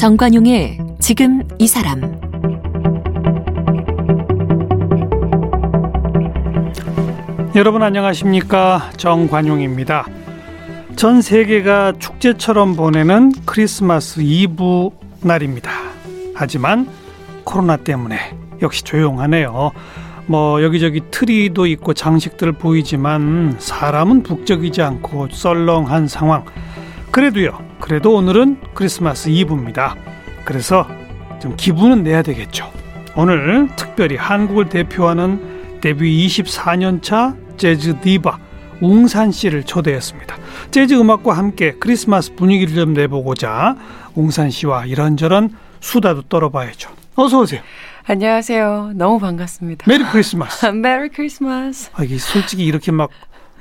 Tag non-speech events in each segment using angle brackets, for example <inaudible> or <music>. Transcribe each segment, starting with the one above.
정관용의 지금 이 사람 여러분 안녕하십니까 정관용입니다. 전 세계가 축제처럼 보내는 크리스마스 이브 날입니다. 하지만 코로나 때문에 역시 조용하네요. 뭐 여기저기 트리도 있고 장식들 보이지만 사람은 북적이지 않고 썰렁한 상황. 그래도요. 그래도 오늘은 크리스마스 이브입니다. 그래서 좀 기분은 내야 되겠죠. 오늘 특별히 한국을 대표하는 데뷔 24년차 재즈 디바 웅산 씨를 초대했습니다. 재즈 음악과 함께 크리스마스 분위기를 좀 내보고자 웅산 씨와 이런저런 수다도 떨어봐야죠. 어서 오세요. 안녕하세요. 너무 반갑습니다. Merry Christmas. <laughs> Merry Christmas. 아, 이게 솔직히 이렇게 막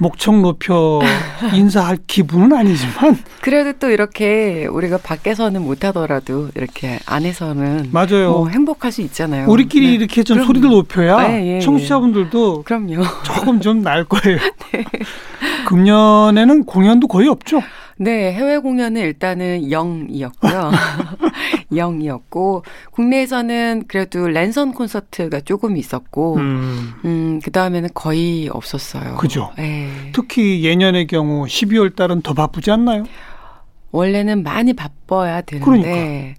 목청 높여 <laughs> 인사할 기분은 아니지만 그래도 또 이렇게 우리가 밖에서는 못하더라도 이렇게 안에서는 맞아요. 뭐 행복할 수 있잖아요. 우리끼리 네. 이렇게 좀 그럼요. 소리를 높여야 네, 예, 예. 청취자분들도 그럼요. 조금 좀 날 거예요. <laughs> 네. 금년에는 공연도 거의 없죠. 네, 해외 공연은 일단은 0이었고요. 0이었고 <laughs> 국내에서는 그래도 랜선 콘서트가 조금 있었고 음, 음 그다음에는 거의 없었어요. 그죠. 네. 특히 예년의 경우 12월 달은 더 바쁘지 않나요? 원래는 많이 바빠야 되는데 그러니까.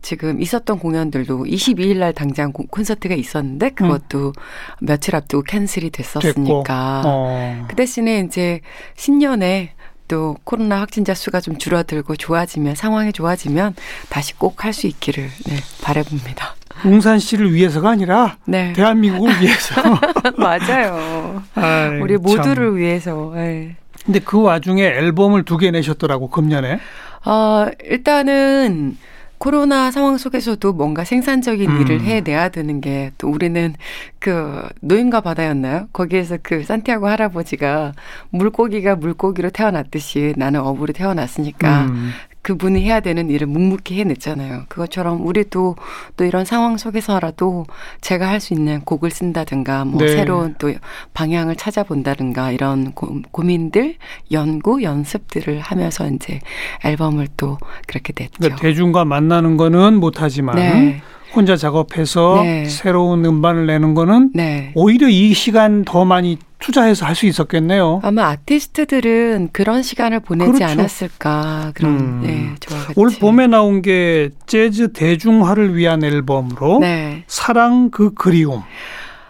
지금 있었던 공연들도 22일 날 당장 콘서트가 있었는데 그것도 음. 며칠 앞두고 캔슬이 됐었으니까 어. 그 대신에 이제 신년에 또 코로나 확진자 수가 좀 줄어들고 좋아지면 상황이 좋아지면 다시 꼭 할 수 있기를 네, 바라봅니다. 웅산 씨를 위해서가 아니라 네. 대한민국을 위해서. <laughs> 맞아요. 아이, 우리 모두를 참. 위해서. 네. 근데 그 와중에 앨범을 두 개 내셨더라고 금년에. 어, 일단은 코로나 상황 속에서도 뭔가 생산적인 음. 일을 해내야 되는 게 또 우리는 그 노인과 바다였나요? 거기에서 그 산티아고 할아버지가 물고기가 물고기로 태어났듯이 나는 어부로 태어났으니까 음. 그분이 해야 되는 일을 묵묵히 해냈잖아요. 그것처럼 우리도 또 이런 상황 속에서라도 제가 할 수 있는 곡을 쓴다든가 뭐 네. 새로운 또 방향을 찾아본다든가 이런 고, 민들 연구, 연습들을 하면서 이제 앨범을 또 그렇게 냈죠. 그러니까 대중과 만나는 거는 못하지만 네. 혼자 작업해서 네. 새로운 음반을 내는 거는 네. 오히려 이 시간 더 많이 투자해서 할 수 있었겠네요. 아마 아티스트들은 그런 시간을 보내지 그렇죠. 않았을까 그런 음. 네, 올 봄에 나온 게 재즈 대중화를 위한 앨범으로 네. 사랑 그 그리움.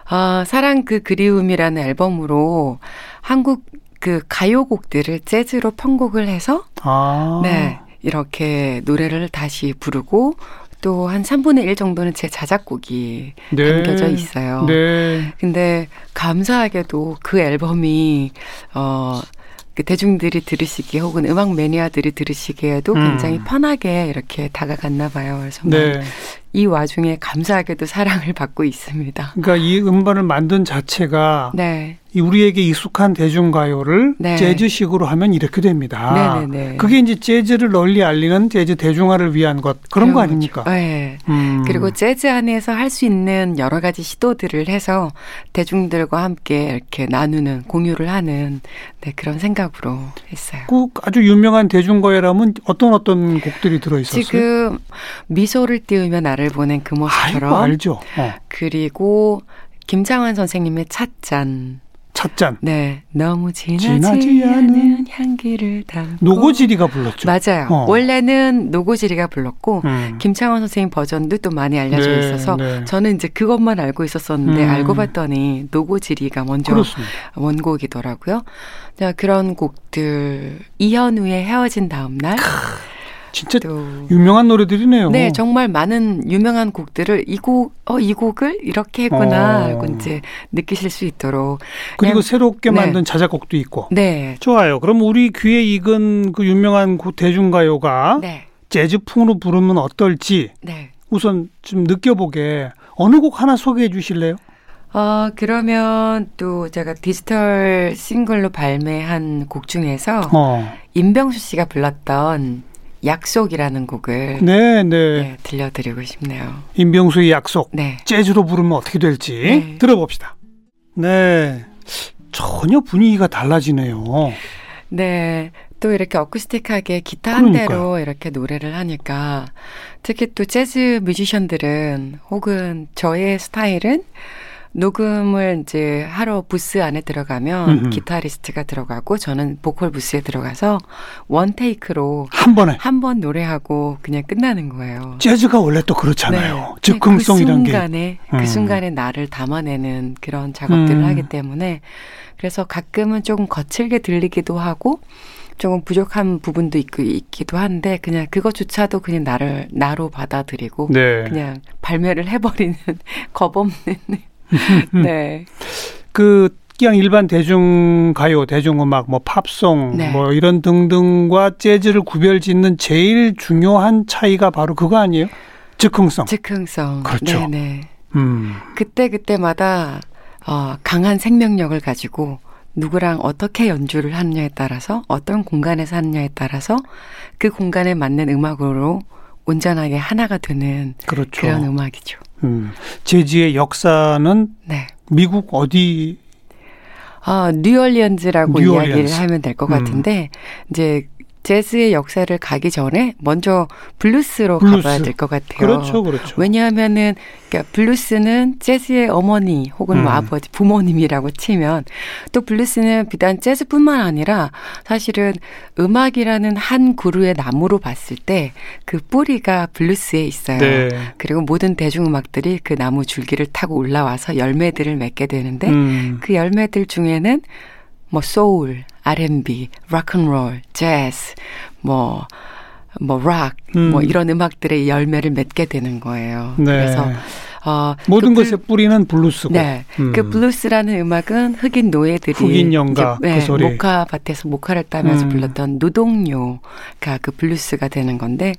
아, 사랑 그 그리움이라는 앨범으로 한국 그 가요곡들을 재즈로 편곡을 해서 아. 네. 이렇게 노래를 다시 부르고 또 한 3분의 1 정도는 제 자작곡이 네. 담겨져 있어요. 네. 근데 감사하게도 그 앨범이 어, 그 대중들이 들으시기에 혹은 음악 매니아들이 들으시기에도 음. 굉장히 편하게 이렇게 다가갔나 봐요. 그래서 네. 이 와중에 감사하게도 사랑을 <laughs> 받고 있습니다. 그러니까 이 음반을 만든 자체가 네. 우리에게 익숙한 대중가요를 네. 재즈식으로 하면 이렇게 됩니다. 네네네. 그게 이제 재즈를 널리 알리는 재즈 대중화를 위한 것 그런 거 아닙니까? 네. 음. 그리고 재즈 안에서 할 수 있는 여러 가지 시도들을 해서 대중들과 함께 이렇게 나누는 공유를 하는 네, 그런 생각으로 했어요. 그 아주 유명한 대중가요라면 어떤 어떤 곡들이 들어 있었어요? 지금 미소를 띄우면 나를 보낸 그 모습처럼 아이고, 알죠. 어. 그리고 김장환 선생님의 찻잔 찻잔. 네. 너무 진하지, 진하지 않은 향기를 담고. 노고지리가 불렀죠. 맞아요. 어. 원래는 노고지리가 불렀고, 음. 김창원 선생님 버전도 또 많이 알려져 네, 있어서, 네. 저는 이제 그것만 알고 있었었는데, 음. 알고 봤더니 노고지리가 먼저 그렇습니다. 원곡이더라고요. 자, 그런 곡들, 이현우의 헤어진 다음 날. 진짜 유명한 노래들이네요. 네, 정말 많은 유명한 곡들을 이 곡, 어, 이 곡을 이렇게 했구나 하고 어. 이제 느끼실 수 있도록. 그리고 새롭게 네. 만든 자작곡도 있고. 네. 좋아요. 그럼 우리 귀에 익은 그 유명한 대중가요가 네. 재즈풍으로 부르면 어떨지 네. 우선 좀 느껴보게 어느 곡 하나 소개해 주실래요? 어, 그러면 또 제가 디지털 싱글로 발매한 곡 중에서 어. 임병수 씨가 불렀던 약속이라는 곡을 네, 네. 네, 들려드리고 싶네요. 임병수의 약속. 네. 재즈로 부르면 어떻게 될지 네. 들어봅시다. 네. 전혀 분위기가 달라지네요. 네. 또 이렇게 어쿠스틱하게 기타 한 그러니까요. 대로 이렇게 노래를 하니까 특히 또 재즈 뮤지션들은 혹은 저의 스타일은 녹음을 이제 하러 부스 안에 들어가면 음흠. 기타리스트가 들어가고 저는 보컬 부스에 들어가서 원 테이크로 한 번에 한 번 노래하고 그냥 끝나는 거예요. 재즈가 원래 또 그렇잖아요. 네. 즉흥성이란 그 순간에 게. 그 음. 순간에 나를 담아내는 그런 작업들을 음. 하기 때문에 그래서 가끔은 조금 거칠게 들리기도 하고 조금 부족한 부분도 있고 있기도 한데 그냥 그것조차도 그냥 나를 나로 받아들이고 네. 그냥 발매를 해버리는 <laughs> 겁 없는 네. 그 그냥 일반 대중 가요, 대중음악, 뭐 팝송, 네. 뭐 이런 등등과 재즈를 구별짓는 제일 중요한 차이가 바로 그거 아니에요? 즉흥성. 즉흥성. 그렇죠. 네네. 음. 그때 그때마다 어, 강한 생명력을 가지고 누구랑 어떻게 연주를 하느냐에 따라서 어떤 공간에서 하느냐에 따라서 그 공간에 맞는 음악으로 온전하게 하나가 되는 그렇죠. 그런 음악이죠. 음. 재즈의 역사는 네. 미국 어디? 아, 뉴올리언즈라고 뉴올리언즈. 이야기를 하면 될것 음. 같은데 음. 이제 재즈의 역사를 가기 전에 먼저 블루스로 블루스. 가봐야 될 것 같아요. 그렇죠, 그렇죠. 왜냐하면은 그러니까 블루스는 재즈의 어머니 혹은 뭐 음. 뭐 아버지, 부모님이라고 치면 또 블루스는 비단 재즈뿐만 아니라 사실은 음악이라는 한 그루의 나무로 봤을 때 그 뿌리가 블루스에 있어요. 네. 그리고 모든 대중음악들이 그 나무 줄기를 타고 올라와서 열매들을 맺게 되는데 음. 그 열매들 중에는 뭐 소울, R&B, 락앤롤, 재즈, 뭐, 뭐, 락, 음. 뭐 이런 음악들의 열매를 맺게 되는 거예요. 네. 그래서 어, 모든 그 것의 뿌리는 블루스고. 네. 음. 그 블루스라는 음악은 흑인 노예들이 흑인 영가 그 네, 소리. 목화 밭에서 목화를 따면서 음. 불렀던 노동요가 그 블루스가 되는 건데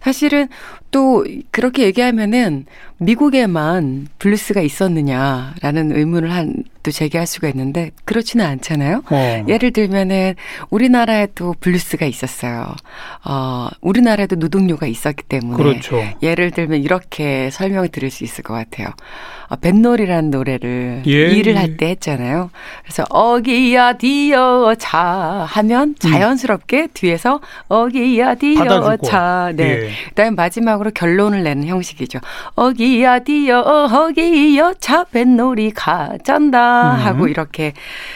사실은 또 그렇게 얘기하면은 미국에만 블루스가 있었느냐라는 의문을 한 또 제기할 수가 있는데 그렇지는 않잖아요. 어. 예를 들면은 우리나라에도 블루스가 있었어요. 어, 우리나라에도 노동요가 있었기 때문에 그렇죠. 예를 들면 이렇게 설명을 드릴 수 있을 것 같아요. 어, 뱃놀이라는 노래를 예. 일을 할 때 했잖아요. 그래서 어기야 디어 차 하면 음. 자연스럽게 음. 뒤에서 어기야 디어 차. 네. 예. 그다음에 마지막으로 결론을 내는 형식이죠. 어기야 디어 어기여 차 뱃놀이 가잔다 음. 하고 이렇게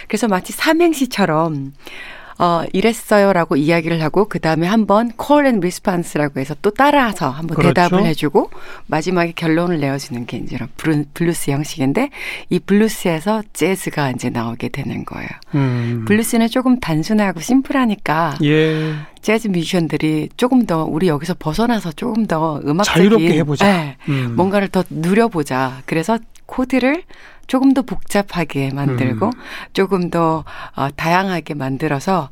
그래서 마치 삼행시처럼 어, 이랬어요라고 이야기를 하고 그 다음에 한번 call and response라고 해서 또 따라서 한번 그렇죠. 대답을 해 주고 마지막에 결론을 내어 주는 게 이제 블루스 형식인데 이 블루스에서 재즈가 이제 나오게 되는 거예요. 음. 블루스는 조금 단순하고 심플하니까 예. 재즈 뮤지션들이 조금 더 우리 여기서 벗어나서 조금 더 음악적인 자유롭게 해보자. 네, 음. 뭔가를 더 누려보자. 그래서 코드를 조금 더 복잡하게 만들고 음. 조금 더 어, 다양하게 만들어서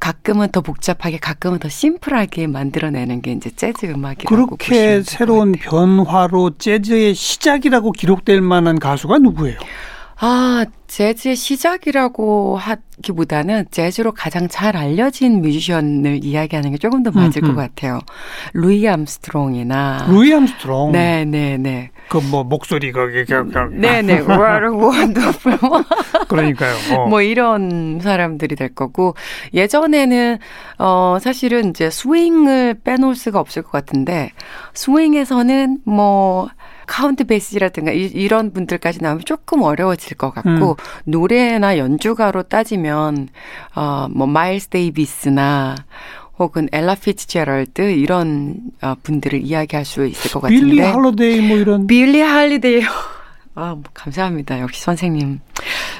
가끔은 더 복잡하게 가끔은 더 심플하게 만들어내는 게 이제 재즈 음악이라고 그렇게 새로운 변화로 재즈의 시작이라고 기록될 만한 가수가 누구예요? 아, 재즈의 시작이라고 하기보다는 재즈로 가장 잘 알려진 뮤지션을 이야기하는 게 조금 더 맞을 음, 음. 것 같아요. 루이 암스트롱이나 루이 암스트롱. 네, 네, 네. 그 뭐 목소리 거기 네, 네. <laughs> 원더풀. 그러니까요. 어. 뭐 이런 사람들이 될 거고 예전에는 어 사실은 이제 스윙을 빼놓을 수가 없을 것 같은데 스윙에서는 뭐 카운트 베이시라든가 이런 분들까지 나오면 조금 어려워질 것 같고 음. 노래나 연주가로 따지면 어 뭐 마일스 데이비스나 혹은 엘라 피츠제럴드 이런 어, 분들을 이야기할 수 있을 것 같은데 빌리 할리데이 뭐 이런 빌리 할리데이 <laughs> 아, 뭐 감사합니다. 역시 선생님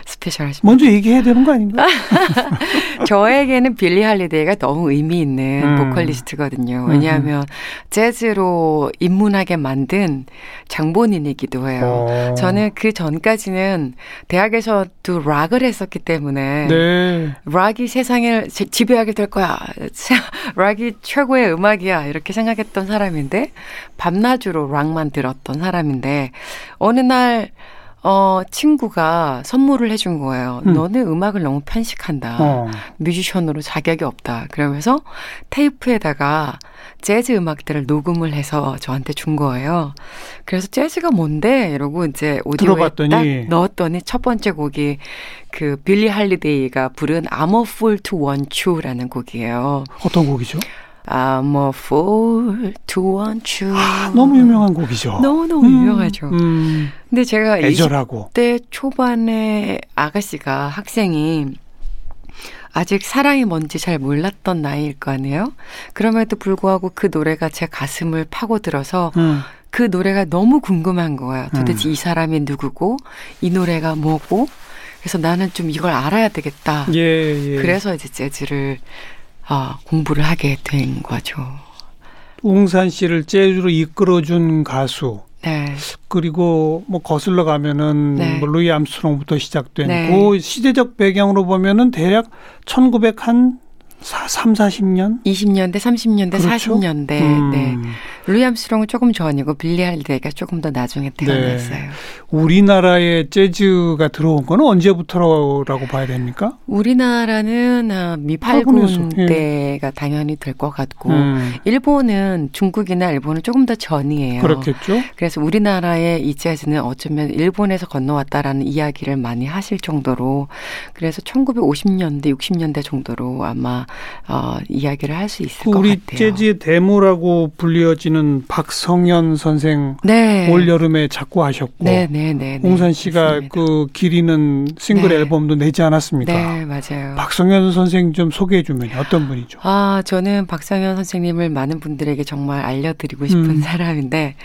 special 하십니다. 먼저 얘기해야 되는 거 아닌가? <laughs> 저에게는 빌리 할리데이가 너무 의미 있는 음. 보컬리스트거든요. 왜냐하면 음. 재즈로 입문하게 만든 장본인이기도 해요. 어. 저는 그 전까지는 대학에서도 락을 했었기 때문에 네. 락이 세상을 지배하게 될 거야. <laughs> 락이 최고의 음악이야. 이렇게 생각했던 사람인데 밤낮으로 락만 들었던 사람인데 어느 날 어, 친구가 선물을 해준 거예요. 음. 너는 음악을 너무 편식한다. 어. 뮤지션으로 자격이 없다. 그러면서 테이프에다가 재즈 음악들을 녹음을 해서 저한테 준 거예요. 그래서 재즈가 뭔데? 이러고 이제 오디오에 들어봤더니. 딱 넣었더니 첫 번째 곡이 그 빌리 할리데이가 부른 I'm a Fool to Want You라는 곡이에요. 어떤 곡이죠? I'm a fool to want you. 아, 너무 유명한 곡이죠. 너무너무 음, 유명하죠. 음, 근데 제가 애절하고. 20대 초반에 아가씨가 학생이 아직 사랑이 뭔지 잘 몰랐던 나이일 거 아니에요? 그럼에도 불구하고 그 노래가 제 가슴을 파고들어서 음. 그 노래가 너무 궁금한 거예요. 도대체 음. 이 사람이 누구고 이 노래가 뭐고 그래서 나는 좀 이걸 알아야 되겠다. 예, 예. 그래서 이제 재즈를 어, 공부를 하게 된 거죠. 웅산 씨를 재즈로 이끌어준 가수. 네. 그리고 뭐 거슬러 가면은 네. 뭐 루이 암스트롱부터 시작된 네. 그 시대적 배경으로 보면은 대략 1900한 3, 40년? 20년대, 30년대, 그렇죠? 40년대. 음. 네. 루이 암스트롱은 조금 전이고 빌리 할리데이가 조금 더 나중에 태어났어요. 네. 우리나라에 재즈가 들어온 건 언제부터라고 봐야 됩니까? 우리나라는 아, 미팔군 예. 때가 당연히 될 것 같고 음. 일본은 중국이나 일본은 조금 더 전이에요. 그렇겠죠. 그래서 우리나라의 이 재즈는 어쩌면 일본에서 건너왔다라는 이야기를 많이 하실 정도로 그래서 1950년대, 60년대 정도로 아마 어, 이야기를 할 수 있을 것 같아요. 우리 재즈의 대모라고 불려 지는 박성현 선생 네. 올 여름에 작곡하셨고 네, 네, 네, 네. 홍산 씨가 맞습니다. 그 길이는 싱글 네. 앨범도 내지 않았습니까? 네, 맞아요. 박성현 선생 좀 소개해 주면 어떤 분이죠? 아, 저는 박성현 선생님을 많은 분들에게 정말 알려드리고 싶은 음. 사람인데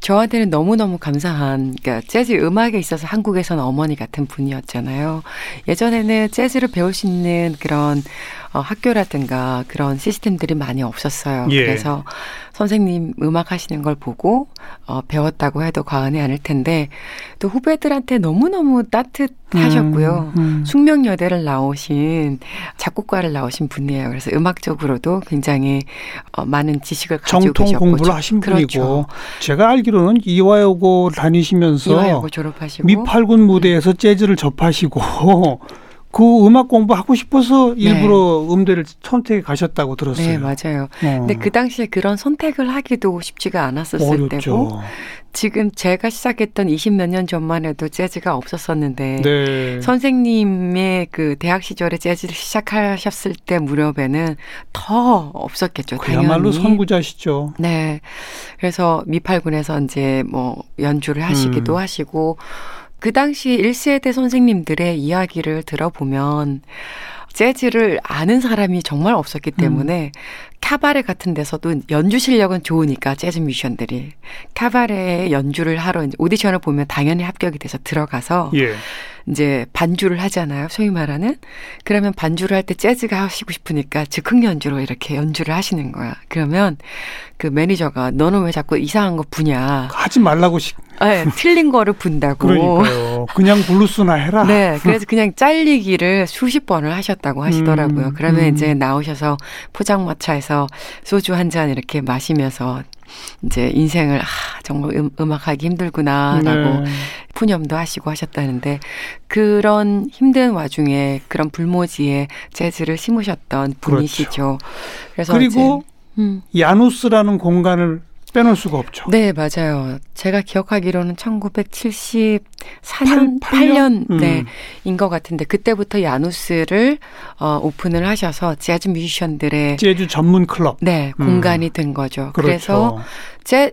저한테는 너무너무 감사한, 그러니까 재즈 음악에 있어서 한국에서는 어머니 같은 분이었잖아요. 예전에는 재즈를 배울 수 있는 그런 어, 학교라든가 그런 시스템들이 많이 없었어요. 예. 그래서 선생님 음악 하시는 걸 보고 어, 배웠다고 해도 과언이 아닐 텐데 또 후배들한테 너무너무 따뜻하셨고요. 음, 음. 숙명여대를 나오신 작곡가를 나오신 분이에요. 그래서 음악적으로도 굉장히 어, 많은 지식을 가지고 정통 계셨고 공부를 하신 그렇죠. 분이고 제가 알기로는 이화여고 다니시면서 이화여고 졸업하시고 미팔군 무대에서 재즈를 접하시고 <laughs> 그 음악 공부하고 싶어서 네. 일부러 네. 음대를 선택해 가셨다고 들었어요. 네, 맞아요. 어. 근데 그 당시에 그런 선택을 하기도 쉽지가 않았었을 어렵죠. 때고 지금 제가 시작했던 20몇 년 전만 해도 재즈가 없었었는데 네. 선생님의 그 대학 시절에 재즈를 시작하셨을 때 무렵에는 더 없었겠죠. 그야말로 당연히. 선구자시죠. 네. 그래서 미팔군에서 이제 뭐 연주를 하시기도 음. 하시고 그 당시 1세대 선생님들의 이야기를 들어보면 재즈를 아는 사람이 정말 없었기 때문에 음. 카바레 같은 데서도 연주 실력은 좋으니까 재즈 뮤지션들이 카바레 연주를 하러 오디션을 보면 당연히 합격이 돼서 들어가서 예. 이제 반주를 하잖아요. 소위 말하는. 그러면 반주를 할 때 재즈가 하시고 싶으니까 즉흥 연주로 이렇게 연주를 하시는 거야. 그러면 그 매니저가 너는 왜 자꾸 이상한 거 부냐. 하지 말라고 시... 네, 틀린 거를 분다고. 그러니까요. 그냥 블루스나 해라. 네, 그래서 그냥 잘리기를 수십 번을 하셨다고 하시더라고요. 음, 그러면 음. 이제 나오셔서 포장마차에서 소주 한 잔 이렇게 마시면서 이제 인생을 아 정말 음, 음악하기 힘들구나라고 네. 푸념도 하시고 하셨다는데 그런 힘든 와중에 그런 불모지에 재즈를 심으셨던 분이시죠. 그렇죠. 그래서 그리고 음. 야누스라는 공간을 빼놓을 수가 없죠. 네, 맞아요. 제가 기억하기로는 1974년, 8, 8년, 음. 네, 인것 같은데 그때부터 야누스를 어, 오픈을 하셔서 재즈 뮤지션들의 재즈 전문 클럽, 네, 음. 공간이 된 거죠. 그렇죠. 그래서 제,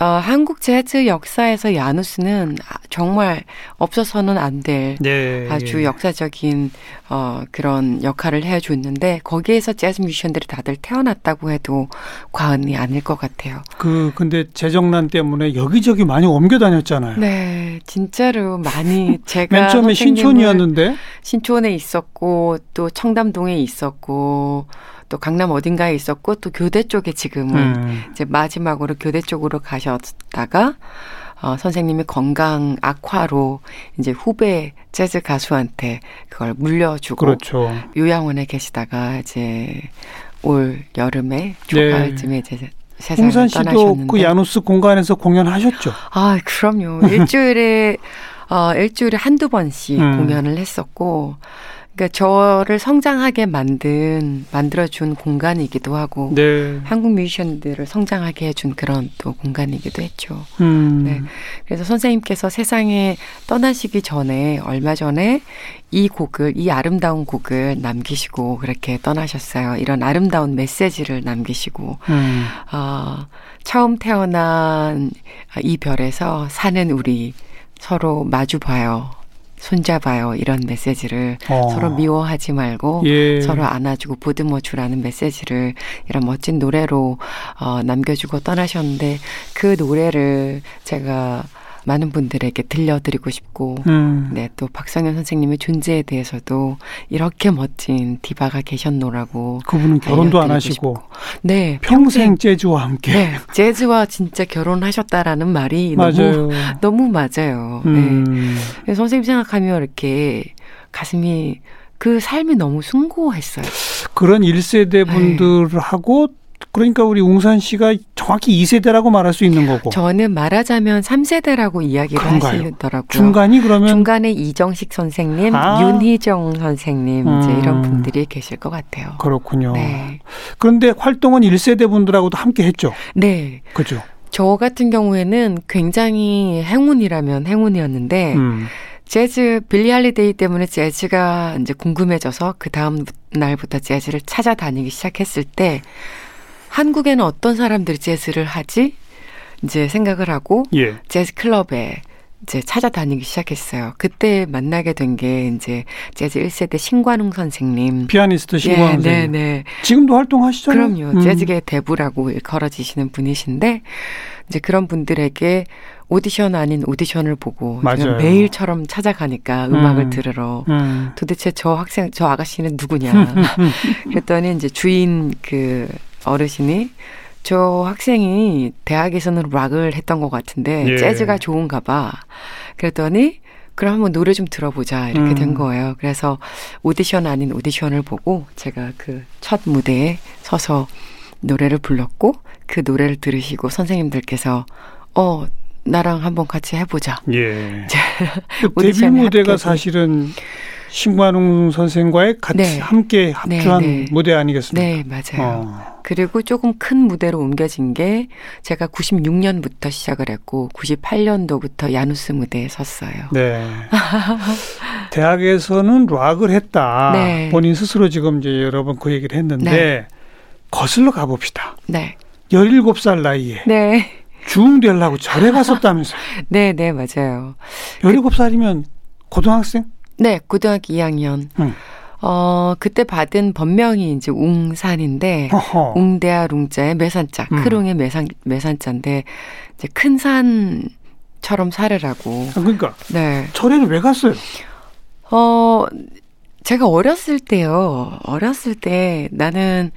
어, 한국 재즈 역사에서 야누스는 정말 없어서는 안될 네, 아주 예. 역사적인 어, 그런 역할을 해줬는데 거기에서 재즈 뮤지션들이 다들 태어났다고 해도 과언이 아닐 것 같아요. 그 근데 재정난 때문에 여기저기 많이 옮겨 다녔잖아요. 네, 진짜로 많이 <laughs> 제가 맨 처음에 신촌이었는데 신촌에 있었고 또 청담동에 있었고 또 강남 어딘가에 있었고 또 교대 쪽에 지금은 음. 이제 마지막으로 교대 쪽으로 가셨다가 어, 선생님이 건강 악화로 이제 후배 재즈 가수한테 그걸 물려주고 그렇죠. 요양원에 계시다가 이제 올 여름에 초가을쯤에 네. 이제 세상을 씨도 떠나셨는데. 그 야누스 공간에서 공연하셨죠? 아, 그럼요. 일주일에 어, 일주일에 한두 번씩 음. 공연을 했었고, 그러니까 저를 성장하게 만든 만들어준 공간이기도 하고 네. 한국 뮤지션들을 성장하게 해준 그런 또 공간이기도 했죠. 음. 네. 그래서 선생님께서 세상에 떠나시기 전에 얼마 전에 이 곡을 이 아름다운 곡을 남기시고 그렇게 떠나셨어요. 이런 아름다운 메시지를 남기시고 음. 어, 처음 태어난 이 별에서 사는 우리 서로 마주 봐요. 손잡아요 이런 메시지를 어. 서로 미워하지 말고 예. 서로 안아주고 보듬어 주라는 메시지를 이런 멋진 노래로 어, 남겨주고 떠나셨는데 그 노래를 제가 많은 분들에게 들려드리고 싶고, 음. 네, 또 박성현 선생님의 존재에 대해서도 이렇게 멋진 디바가 계셨노라고. 그분은 결혼도 안 하시고, 싶고. 네. 평생 재즈와 함께. 네, 재즈와 진짜 결혼하셨다라는 말이 맞아요. 너무, 너무 맞아요. 음. 네. 선생님 생각하면 이렇게 가슴이 그 삶이 너무 숭고했어요. 그런 1세대 분들하고 네. 그러니까 우리 웅산 씨가 정확히 2세대라고 말할 수 있는 거고. 저는 말하자면 3세대라고 이야기를 그런가요? 하시더라고요. 중간이 그러면 중간에 이정식 선생님, 아. 윤희정 선생님 음. 이제 이런 분들이 계실 것 같아요. 그렇군요. 네. 그런데 활동은 1세대 분들하고도 함께 했죠. 네. 그죠. 저 같은 경우에는 굉장히 행운이라면 행운이었는데 음. 재즈 빌리 할리데이 때문에 재즈가 이제 궁금해져서 그 다음 날부터 재즈를 찾아다니기 시작했을 때 한국에는 어떤 사람들이 재즈를 하지? 이제 생각을 하고 예. 재즈 클럽에 이제 찾아다니기 시작했어요. 그때 만나게 된 게 이제 재즈 1세대 신관웅 선생님. 피아니스트 신관웅 예, 선생님. 네, 네. 지금도 활동하시잖아요. 그럼요. 음. 재즈계 대부라고 걸어지시는 분이신데 이제 그런 분들에게 오디션 아닌 오디션을 보고 맞아요. 매일처럼 찾아가니까 음악을 음. 들으러 음. 도대체 저 학생 저 아가씨는 누구냐 <laughs> 그랬더니 이제 주인 그 어르신이 저 학생이 대학에서는 락을 했던 것 같은데 예. 재즈가 좋은가 봐. 그랬더니 그럼 한번 노래 좀 들어보자 이렇게 음. 된 거예요. 그래서 오디션 아닌 오디션을 보고 제가 그 첫 무대에 서서 노래를 불렀고 그 노래를 들으시고 선생님들께서 어 나랑 한번 같이 해보자. 예. <laughs> 그 데뷔 무대가 사실은 신관웅 선생과의 같이 네. 함께 합주한 네, 네. 무대 아니겠습니까? 네, 맞아요. 어. 그리고 조금 큰 무대로 옮겨진 게 제가 96년부터 시작을 했고 98년도부터 야누스 무대에 섰어요. 네. <laughs> 대학에서는 락을 했다. 네. 본인 스스로 지금 이제 여러 번 그 얘기를 했는데 네. 거슬러 가봅시다. 네. 17살 나이에. 네. 중되려고 절에 <laughs> 갔었다면서요. 네, 네, 맞아요. 17살이면 고등학생? 네, 고등학교 2학년. 음. 어, 그때 받은 본명이 이제 웅산인데, 어허. 웅대아 룽자의 매산자, 음. 크롱의 매산, 매산자인데, 이제 큰 산처럼 살으라고. 아, 그러니까. 네. 절에는 왜 갔어요? 어, 제가 어렸을 때요. 어렸을 때 나는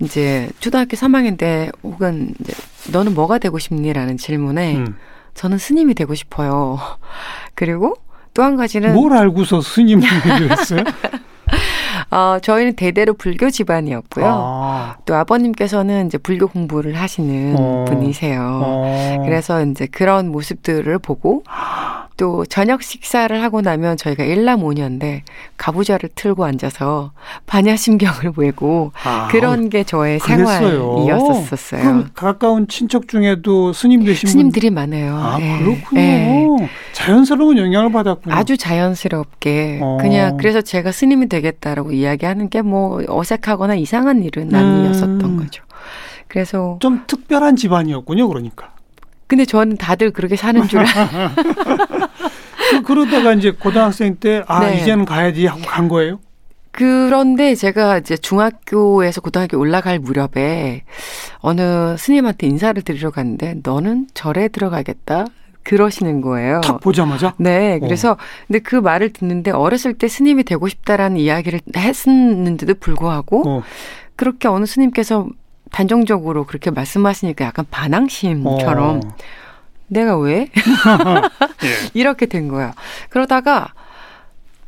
이제 초등학교 3학년 때 혹은 이제 너는 뭐가 되고 싶니?라는 질문에 음. 저는 스님이 되고 싶어요. <laughs> 그리고 또 한 가지는 뭘 알고서 스님이 되었어요? <laughs> 어, 저희는 대대로 불교 집안이었고요. 아. 또 아버님께서는 이제 불교 공부를 하시는 어. 분이세요. 어. 그래서 이제 그런 모습들을 보고 또 저녁 식사를 하고 나면 저희가 일남오녀인데 가부좌를 틀고 앉아서 반야심경을 <laughs> 외고 아, 그런 게 저의 그랬어요. 생활이었었어요. 가까운 친척 중에도 스님 되신 스님들이 분? 많아요. 아 네. 그렇군요. 네. 자연스러운 영향을 받았군요. 아주 자연스럽게 어. 그냥 그래서 제가 스님이 되겠다라고 이야기하는 게 뭐 어색하거나 이상한 일은 아니었었던 음. 거죠. 그래서 좀 특별한 집안이었군요. 그러니까. 근데 저는 다들 그렇게 사는 줄 그, 그러다가 이제 고등학생 때, 아, 네. 이제는 가야지 하고 간 거예요? 그런데 제가 이제 중학교에서 고등학교 올라갈 무렵에 어느 스님한테 인사를 드리러 갔는데 너는 절에 들어가겠다. 그러시는 거예요. 딱 보자마자? 네. 그래서, 어. 근데 그 말을 듣는데 어렸을 때 스님이 되고 싶다라는 이야기를 했었는데도 불구하고 어. 그렇게 어느 스님께서 단정적으로 그렇게 말씀하시니까 약간 반항심처럼 어. 내가 왜? 예. <laughs> <laughs> 이렇게 된 거야. 그러다가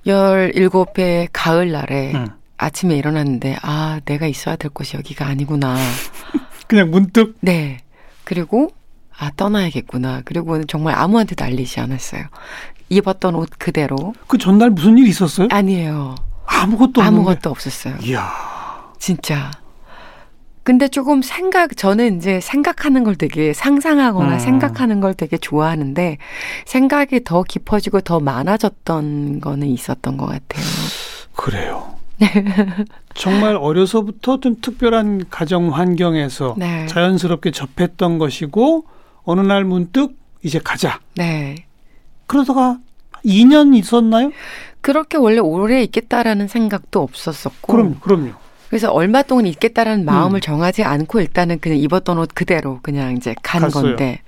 17회 가을날에 음. 아침에 일어났는데 아, 내가 있어야 될 곳이 여기가 아니구나. <laughs> 그냥 문득? 네. 그리고 아 떠나야겠구나. 그리고는 정말 아무한테도 알리지 않았어요. 입었던 옷 그대로. 그 전날 무슨 일 있었어요? 아니에요. 아무것도 아무것도 없었어요. 이야. 진짜. 근데 조금 생각 저는 이제 생각하는 걸 되게 상상하거나 음. 생각하는 걸 되게 좋아하는데 생각이 더 깊어지고 더 많아졌던 거는 있었던 것 같아요. 그래요. <laughs> 정말 어려서부터 좀 특별한 가정 환경에서 네. 자연스럽게 접했던 것이고 어느 날 문득 이제 가자. 네. 그러다가 2년 있었나요? 그렇게 원래 오래 있겠다라는 생각도 없었었고. 그럼 그럼요. 그래서 얼마 동안 있겠다라는 마음을 음. 정하지 않고 일단은 그냥 입었던 옷 그대로 그냥 이제 간 갔어요. 건데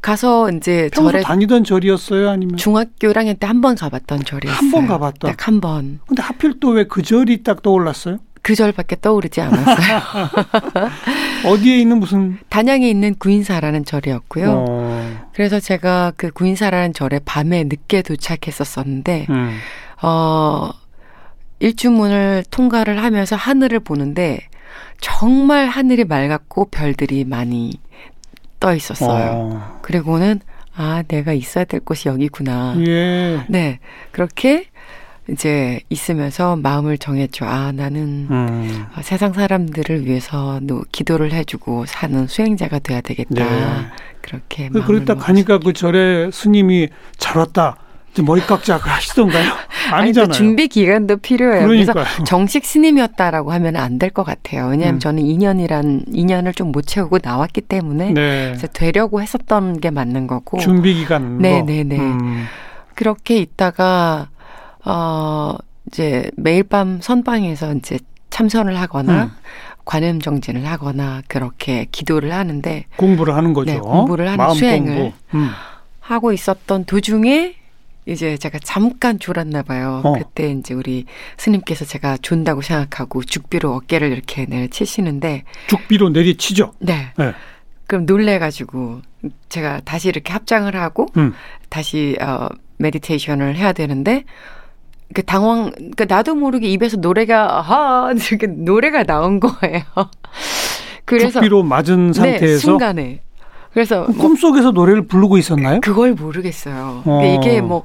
가서 이제 절에 다니던 절이었어요 아니면 중학교 1학년 때 한 번 가봤던 절이었어요. 한 번 가봤다. 딱 한 번. 근데 하필 또 왜 그 절이 딱 떠올랐어요? 그 절밖에 떠오르지 않았어요. <laughs> 어디에 있는 무슨 단양에 있는 구인사라는 절이었고요. 어. 그래서 제가 그 구인사라는 절에 밤에 늦게 도착했었었는데 음. 어 일주문을 통과를 하면서 하늘을 보는데 정말 하늘이 맑았고 별들이 많이 떠 있었어요. 어. 그리고는 아 내가 있어야 될 곳이 여기구나. 예. 네 그렇게 이제 있으면서 마음을 정했죠. 아 나는 음. 세상 사람들을 위해서 기도를 해주고 사는 수행자가 돼야 되겠다. 네. 그렇게 그러다 딱 가니까 그 절에 스님이 잘 왔다. 머리 깎자고 하시던가요? <laughs> 아니잖아요. 아니, 준비 기간도 필요해요. 그러니까요. 그래서 정식 스님이었다라고 하면 안 될 것 같아요. 왜냐하면 음. 저는 2년이란 2년을 좀 못 채우고 나왔기 때문에 네. 그래서 되려고 했었던 게 맞는 거고. 준비 기간. 네네네. 네, 네. 음. 그렇게 있다가 어 이제 매일 밤 선방에서 이제 참선을 하거나 음. 관음 정진을 하거나 그렇게 기도를 하는데 공부를 하는 거죠. 네, 공부를 하는 수행을 음. 하고 있었던 도중에 이제 제가 잠깐 졸았나 봐요. 어. 그때 이제 우리 스님께서 제가 존다고 생각하고 죽비로 어깨를 이렇게 내리치시는데 죽비로 내리치죠. 네. 네. 그럼 놀래가지고 제가 다시 이렇게 합장을 하고 음. 다시 어 메디테이션을 해야 되는데 그 당황 그 나도 모르게 입에서 노래가 하 <laughs> 이렇게 노래가 나온 거예요. <laughs> 그래서 죽비로 맞은 네, 상태에서 네, 순간에 그래서 뭐 꿈속에서 노래를 부르고 있었나요? 그걸 모르겠어요. 어. 이게 뭐,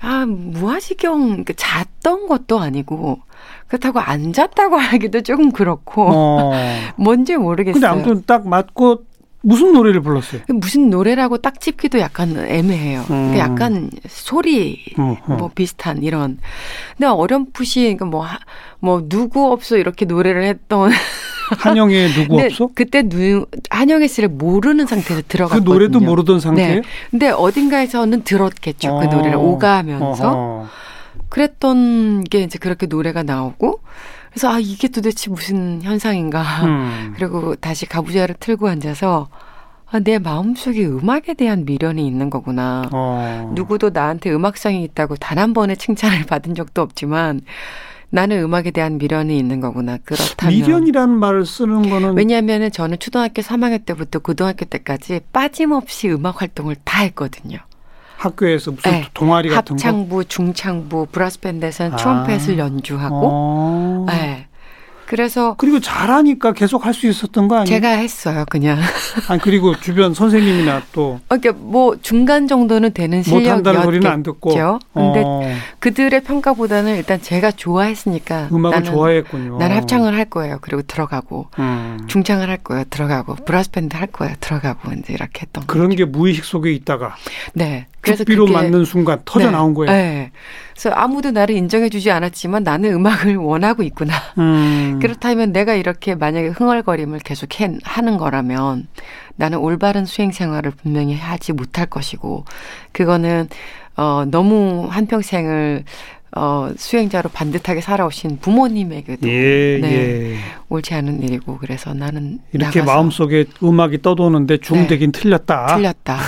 아, 무아지경, 그 잤던 것도 아니고, 그렇다고 앉았다고 <laughs> 하기도 조금 그렇고, 어. 뭔지 모르겠어요. 근데 아무튼 딱 맞고, 무슨 노래를 불렀어요? 무슨 노래라고 딱 찝기도 약간 애매해요. 음. 약간 소리 음, 음. 뭐 비슷한 이런. 근데 어렴풋이 그러니까 뭐, 뭐 누구 없어 이렇게 노래를 했던 <laughs> 한영의 누구 없어? 그때 누, 한영애 씨를 모르는 상태에서 들어갔거든요. 그 노래도 모르던 상태예요? 네. 근데 어딘가에서는 들었겠죠. 그 어. 노래를 오가면서. 어허. 그랬던 게 이제 그렇게 노래가 나오고 그래서 아 이게 도대체 무슨 현상인가. 음. <laughs> 그리고 다시 가부좌를 틀고 앉아서 아, 내 마음속에 음악에 대한 미련이 있는 거구나. 어. 누구도 나한테 음악성이 있다고 단 한 번의 칭찬을 <laughs> 받은 적도 없지만 나는 음악에 대한 미련이 있는 거구나. 그렇다면 미련이라는 말을 쓰는 거는 왜냐하면은 저는 초등학교 3학년 때부터 고등학교 때까지 빠짐없이 음악 활동을 다 했거든요. 학교에서 무슨 네. 동아리 같은 합창부, 거? 중창부, 브라스 밴드에서는 아. 트럼펫을 연주하고 어. 네. 그래서 그리고 잘하니까 계속 할 수 있었던 거 아니에요? 제가 했어요, 그냥. <laughs> 아니 그리고 주변 선생님이나 또 어, 그러니까 뭐 중간 정도는 되는 실력이었겠죠. 소리는 안 듣고. 근데 어. 그들의 평가보다는 일단 제가 좋아했으니까 음악을 나는, 좋아했군요. 난 합창을 할 거예요. 그리고 들어가고 음. 중창을 할 거예요. 들어가고 브라스 밴드 할 거예요. 들어가고 이제 이렇게 했던 그런 거죠. 게 무의식 속에 있다가 네. 그래서 비로 맞는 순간 터져 네. 나온 거예요. 네. 그래서 아무도 나를 인정해주지 않았지만 나는 음악을 원하고 있구나. 음. 그렇다면 내가 이렇게 만약에 흥얼거림을 계속 해, 하는 거라면 나는 올바른 수행 생활을 분명히 하지 못할 것이고 그거는 어 너무 한 평생을 어, 수행자로 반듯하게 살아오신 부모님에게도 예, 네, 예. 옳지 않은 일이고 그래서 나는 이렇게 마음속에 음악이 떠도는데 중대긴 네, 틀렸다. 틀렸다.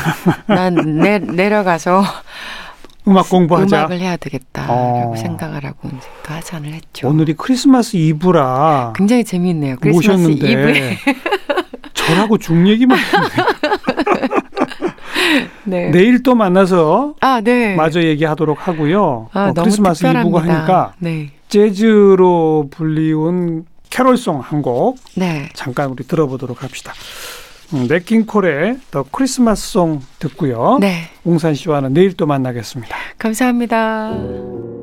난 내, 내려가서 음악 공부하자. 음악을 해야 되겠다라고 어. 생각을 하고 이제 그 하산을 했죠. 오늘이 크리스마스 이브라 굉장히 재미있네요. 크리스마스 모셨는데 이브에 저하고 중 얘기만 네. 내일 또 만나서 아, 네. 마저 얘기하도록 하고요. 아, 어, 크리스마스 이브고 하니까 네. 재즈로 불리운 캐롤송 한곡 네. 잠깐 우리 들어보도록 합시다. 음, 네킹콜의 더 크리스마스 송 듣고요. 네. 웅산 씨와는 내일 또 만나겠습니다. 감사합니다.